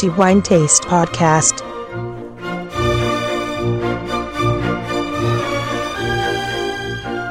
The Wine Taste Podcast.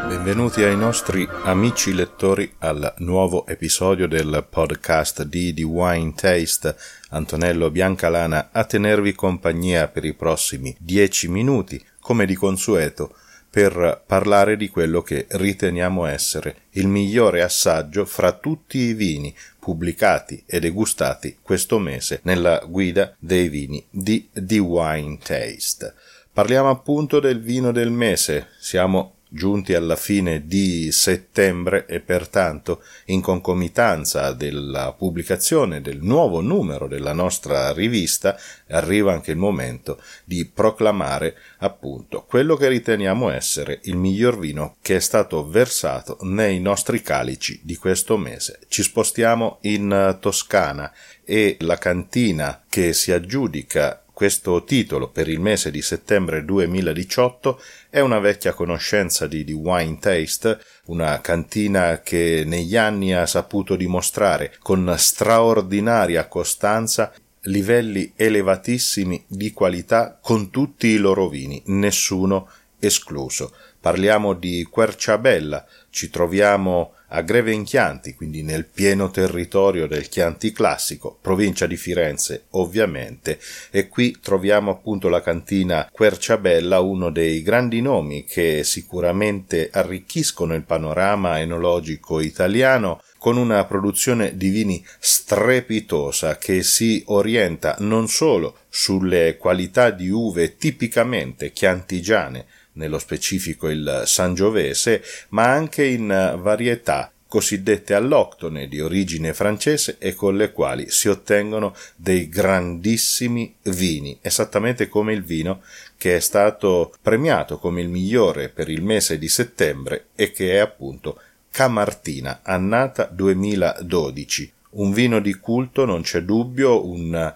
Benvenuti ai nostri amici lettori al nuovo episodio del podcast di The Wine Taste. Antonello Biancalana a tenervi compagnia per i prossimi dieci minuti, come di consueto, per parlare di quello che riteniamo essere il migliore assaggio fra tutti i vini pubblicati e degustati questo mese nella guida dei vini di The Wine Taste. Parliamo appunto del vino del mese, siamo giunti alla fine di settembre e pertanto in concomitanza della pubblicazione del nuovo numero della nostra rivista arriva anche il momento di proclamare appunto quello che riteniamo essere il miglior vino che è stato versato nei nostri calici di questo mese. Ci spostiamo in Toscana e la cantina che si aggiudica questo titolo per il mese di settembre 2018 è una vecchia conoscenza di, di Wine Taste, una cantina che negli anni ha saputo dimostrare con straordinaria costanza livelli elevatissimi di qualità con tutti i loro vini, nessuno escluso. Parliamo di Querciabella, ci troviamo a Greve in Chianti, quindi nel pieno territorio del Chianti classico, provincia di Firenze ovviamente, e qui troviamo appunto la cantina Querciabella, uno dei grandi nomi che sicuramente arricchiscono il panorama enologico italiano con una produzione di vini strepitosa che si orienta non solo sulle qualità di uve tipicamente chiantigiane nello specifico il Sangiovese, ma anche in varietà cosiddette alloctone di origine francese e con le quali si ottengono dei grandissimi vini, esattamente come il vino che è stato premiato come il migliore per il mese di settembre e che è appunto Camartina, annata 2012, un vino di culto, non c'è dubbio, un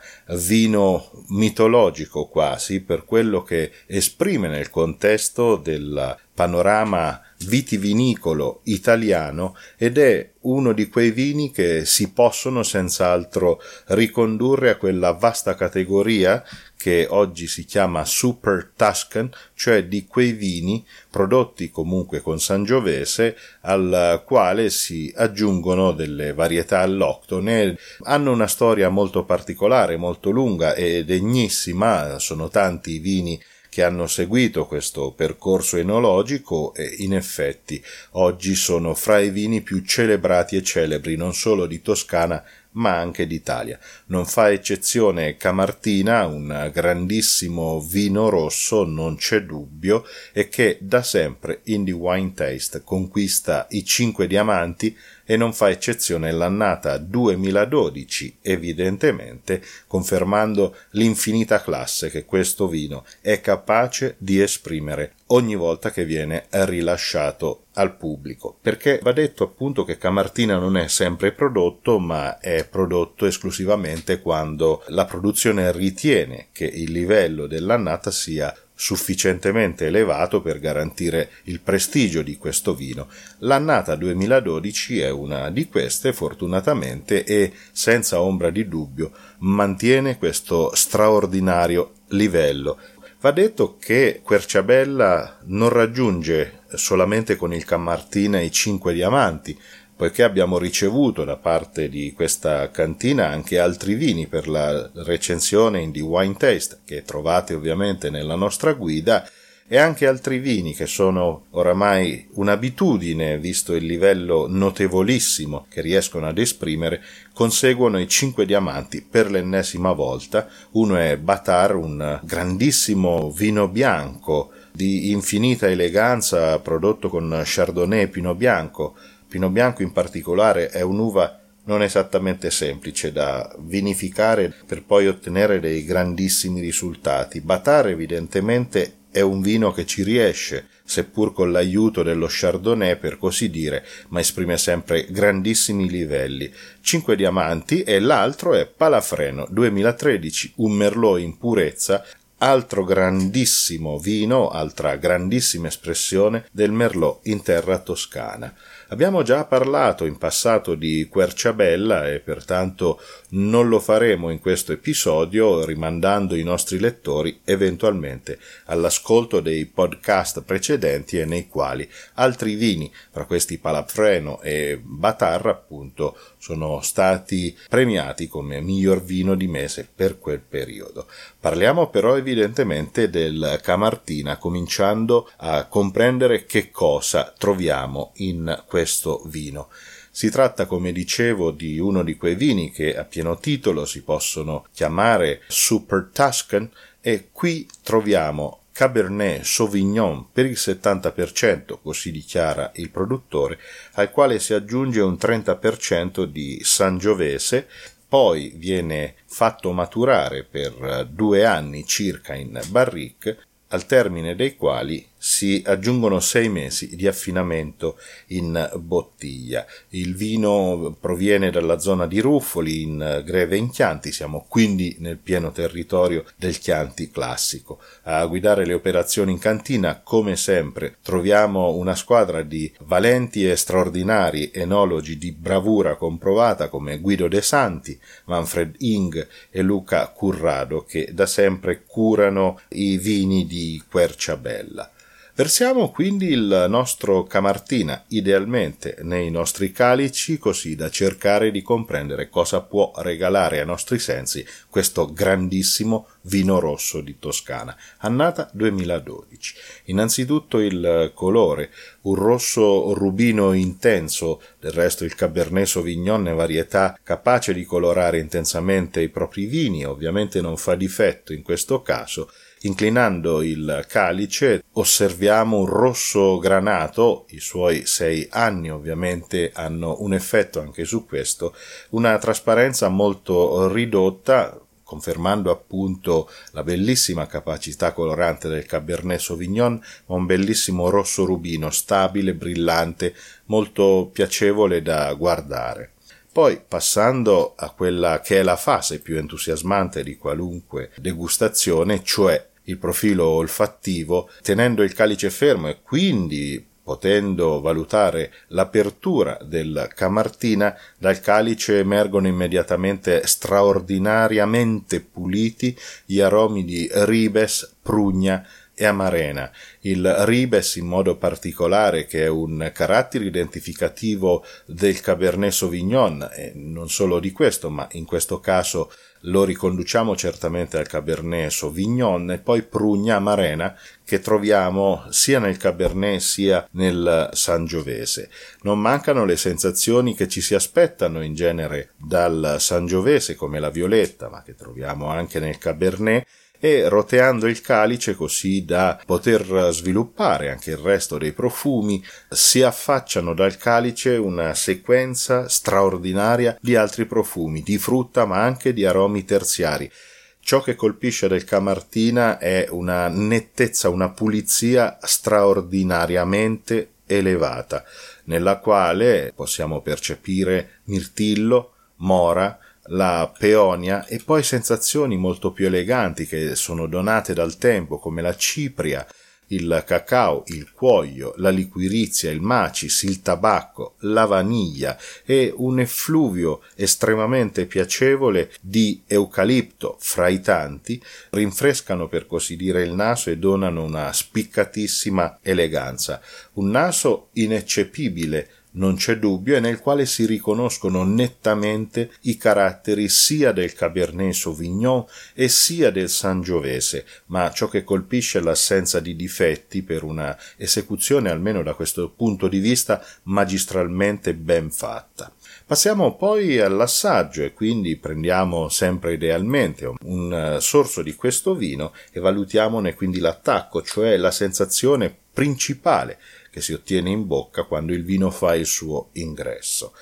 vino mitologico quasi per quello che esprime nel contesto del panorama vitivinicolo italiano ed è uno di quei vini che si possono senz'altro ricondurre a quella vasta categoria che oggi si chiama Super Tuscan, cioè di quei vini prodotti comunque con Sangiovese al quale si aggiungono delle varietà alloctone. Hanno una storia molto particolare, molto lunga e degnissima, sono tanti i vini che hanno seguito questo percorso enologico e in effetti oggi sono fra i vini più celebrati e celebri non solo di Toscana ma anche d'Italia. Non fa eccezione Camartina, un grandissimo vino rosso, non c'è dubbio, e che da sempre Indie Wine Taste conquista i cinque diamanti e non fa eccezione l'annata 2012, evidentemente confermando l'infinita classe che questo vino è capace di esprimere ogni volta che viene rilasciato al pubblico. Perché va detto appunto che Camartina non è sempre prodotto, ma è prodotto esclusivamente quando la produzione ritiene che il livello dell'annata sia sufficientemente elevato per garantire il prestigio di questo vino. L'annata 2012 è una di queste, fortunatamente, e senza ombra di dubbio mantiene questo straordinario livello. Va detto che Querciabella non raggiunge solamente con il Cammartina i cinque diamanti, poiché abbiamo ricevuto da parte di questa cantina anche altri vini per la recensione in The Wine Taste, che trovate ovviamente nella nostra guida, e anche altri vini che sono oramai un'abitudine, visto il livello notevolissimo che riescono ad esprimere, conseguono i cinque diamanti per l'ennesima volta. Uno è Batar, un grandissimo vino bianco di infinita eleganza prodotto con Chardonnay e Pino Bianco, Pino Bianco in particolare è un'uva non esattamente semplice da vinificare per poi ottenere dei grandissimi risultati. Batare evidentemente è un vino che ci riesce, seppur con l'aiuto dello Chardonnay per così dire, ma esprime sempre grandissimi livelli. Cinque diamanti e l'altro è Palafreno 2013, un Merlot in purezza altro grandissimo vino, altra grandissima espressione del Merlot in terra toscana. Abbiamo già parlato in passato di Querciabella e pertanto non lo faremo in questo episodio, rimandando i nostri lettori eventualmente all'ascolto dei podcast precedenti e nei quali altri vini, tra questi Palafreno e Batarra, appunto, sono stati premiati come miglior vino di mese per quel periodo. Parliamo però evidentemente del Camartina, cominciando a comprendere che cosa troviamo in questo vino. Si tratta, come dicevo, di uno di quei vini che a pieno titolo si possono chiamare Super Tuscan e qui troviamo Cabernet Sauvignon per il 70%, così dichiara il produttore, al quale si aggiunge un 30% di Sangiovese, poi viene fatto maturare per due anni circa in barrique, al termine dei quali si aggiungono sei mesi di affinamento in bottiglia. Il vino proviene dalla zona di Ruffoli in Greve in Chianti, siamo quindi nel pieno territorio del Chianti classico. A guidare le operazioni in cantina, come sempre, troviamo una squadra di valenti e straordinari enologi di bravura comprovata come Guido De Santi, Manfred Ing e Luca Currado che da sempre curano i vini di Querciabella. Versiamo quindi il nostro Camartina idealmente nei nostri calici così da cercare di comprendere cosa può regalare ai nostri sensi questo grandissimo vino rosso di Toscana, annata 2012. Innanzitutto il colore, un rosso rubino intenso, del resto il Cabernet Sauvignon è varietà capace di colorare intensamente i propri vini, ovviamente non fa difetto in questo caso, Inclinando il calice osserviamo un rosso granato, i suoi sei anni ovviamente hanno un effetto anche su questo, una trasparenza molto ridotta, confermando appunto la bellissima capacità colorante del Cabernet Sauvignon, ma un bellissimo rosso rubino stabile, brillante, molto piacevole da guardare. Poi, passando a quella che è la fase più entusiasmante di qualunque degustazione, cioè il profilo olfattivo, tenendo il calice fermo e quindi potendo valutare l'apertura del Camartina, dal calice emergono immediatamente straordinariamente puliti gli aromi di ribes, prugna e amarena. Il ribes in modo particolare, che è un carattere identificativo del Cabernet Sauvignon, e non solo di questo, ma in questo caso lo riconduciamo certamente al Cabernet Sauvignon e poi Prugna Amarena che troviamo sia nel Cabernet sia nel Sangiovese. Non mancano le sensazioni che ci si aspettano in genere dal Sangiovese come la violetta, ma che troviamo anche nel Cabernet e roteando il calice così da poter sviluppare anche il resto dei profumi, si affacciano dal calice una sequenza straordinaria di altri profumi, di frutta ma anche di aromi terziari. Ciò che colpisce del Camartina è una nettezza, una pulizia straordinariamente elevata, nella quale possiamo percepire mirtillo, mora, la peonia e poi sensazioni molto più eleganti che sono donate dal tempo come la cipria, il cacao, il cuoio, la liquirizia, il macis, il tabacco, la vaniglia e un effluvio estremamente piacevole di eucalipto fra i tanti rinfrescano per così dire il naso e donano una spiccatissima eleganza. Un naso ineccepibile non c'è dubbio, e nel quale si riconoscono nettamente i caratteri sia del Cabernet Sauvignon e sia del Sangiovese, ma ciò che colpisce è l'assenza di difetti per una esecuzione, almeno da questo punto di vista, magistralmente ben fatta. Passiamo poi all'assaggio e quindi prendiamo sempre idealmente un eh, sorso di questo vino e valutiamone quindi l'attacco, cioè la sensazione principale che si ottiene in bocca quando il vino fa il suo ingresso.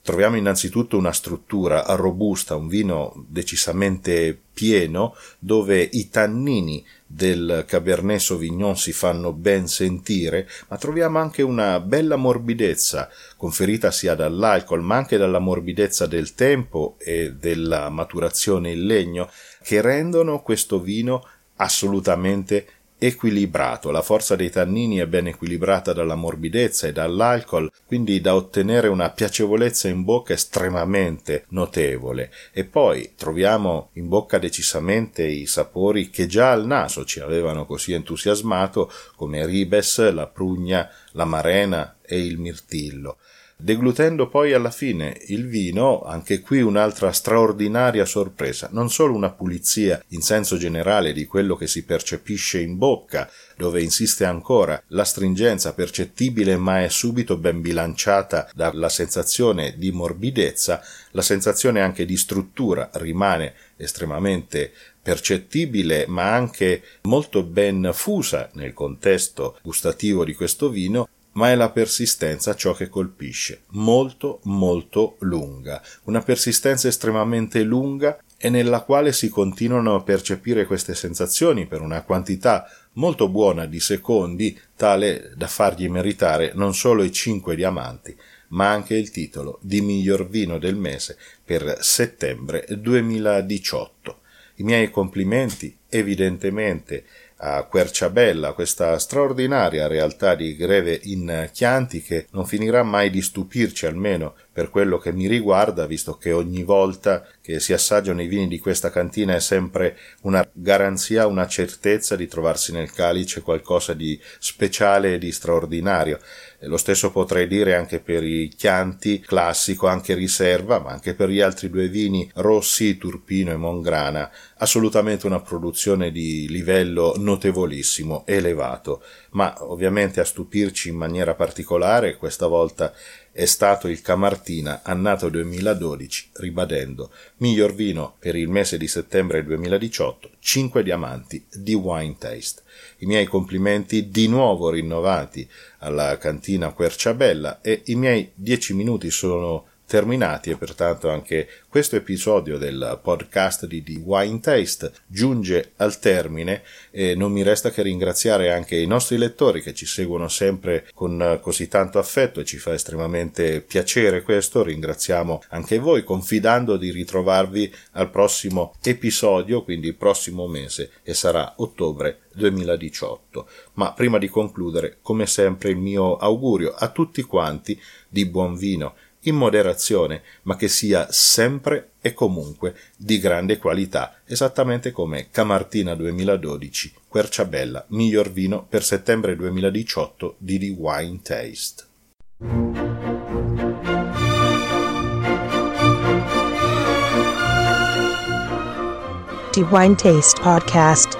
Troviamo innanzitutto una struttura robusta, un vino decisamente pieno, dove i tannini del Cabernet Sauvignon si fanno ben sentire, ma troviamo anche una bella morbidezza, conferita sia dall'alcol, ma anche dalla morbidezza del tempo e della maturazione in legno, che rendono questo vino assolutamente equilibrato, la forza dei tannini è ben equilibrata dalla morbidezza e dall'alcol, quindi da ottenere una piacevolezza in bocca estremamente notevole. E poi troviamo in bocca decisamente i sapori che già al naso ci avevano così entusiasmato, come ribes, la prugna, la marena e il mirtillo. Deglutendo poi alla fine il vino, anche qui un'altra straordinaria sorpresa, non solo una pulizia in senso generale di quello che si percepisce in bocca, dove insiste ancora la stringenza percettibile ma è subito ben bilanciata dalla sensazione di morbidezza, la sensazione anche di struttura. Rimane estremamente percettibile ma anche molto ben fusa nel contesto gustativo di questo vino ma è la persistenza ciò che colpisce, molto molto lunga, una persistenza estremamente lunga e nella quale si continuano a percepire queste sensazioni per una quantità molto buona di secondi, tale da fargli meritare non solo i cinque diamanti, ma anche il titolo di miglior vino del mese per settembre 2018. I miei complimenti, evidentemente, a Querciabella, questa straordinaria realtà di greve in Chianti che non finirà mai di stupirci almeno per quello che mi riguarda, visto che ogni volta che si assaggiano i vini di questa cantina è sempre una garanzia, una certezza di trovarsi nel calice qualcosa di speciale e di straordinario. Lo stesso potrei dire anche per i Chianti classico, anche riserva, ma anche per gli altri due vini rossi, Turpino e Mongrana, assolutamente una produzione di livello notevolissimo, elevato, ma ovviamente a stupirci in maniera particolare questa volta è stato il Camartina annato 2012, ribadendo miglior vino per il mese di settembre 2018, 5 diamanti di Wine Taste. I miei complimenti di nuovo rinnovati alla cantina Querciabella e i miei 10 minuti sono terminati e pertanto anche questo episodio del podcast di, di Wine Taste giunge al termine e non mi resta che ringraziare anche i nostri lettori che ci seguono sempre con così tanto affetto e ci fa estremamente piacere questo. Ringraziamo anche voi confidando di ritrovarvi al prossimo episodio, quindi prossimo mese e sarà ottobre 2018. Ma prima di concludere, come sempre, il mio augurio a tutti quanti di buon vino in moderazione, ma che sia sempre e comunque di grande qualità, esattamente come Camartina 2012, Querciabella, miglior vino per settembre 2018 di The Wine Taste. The Wine Taste Podcast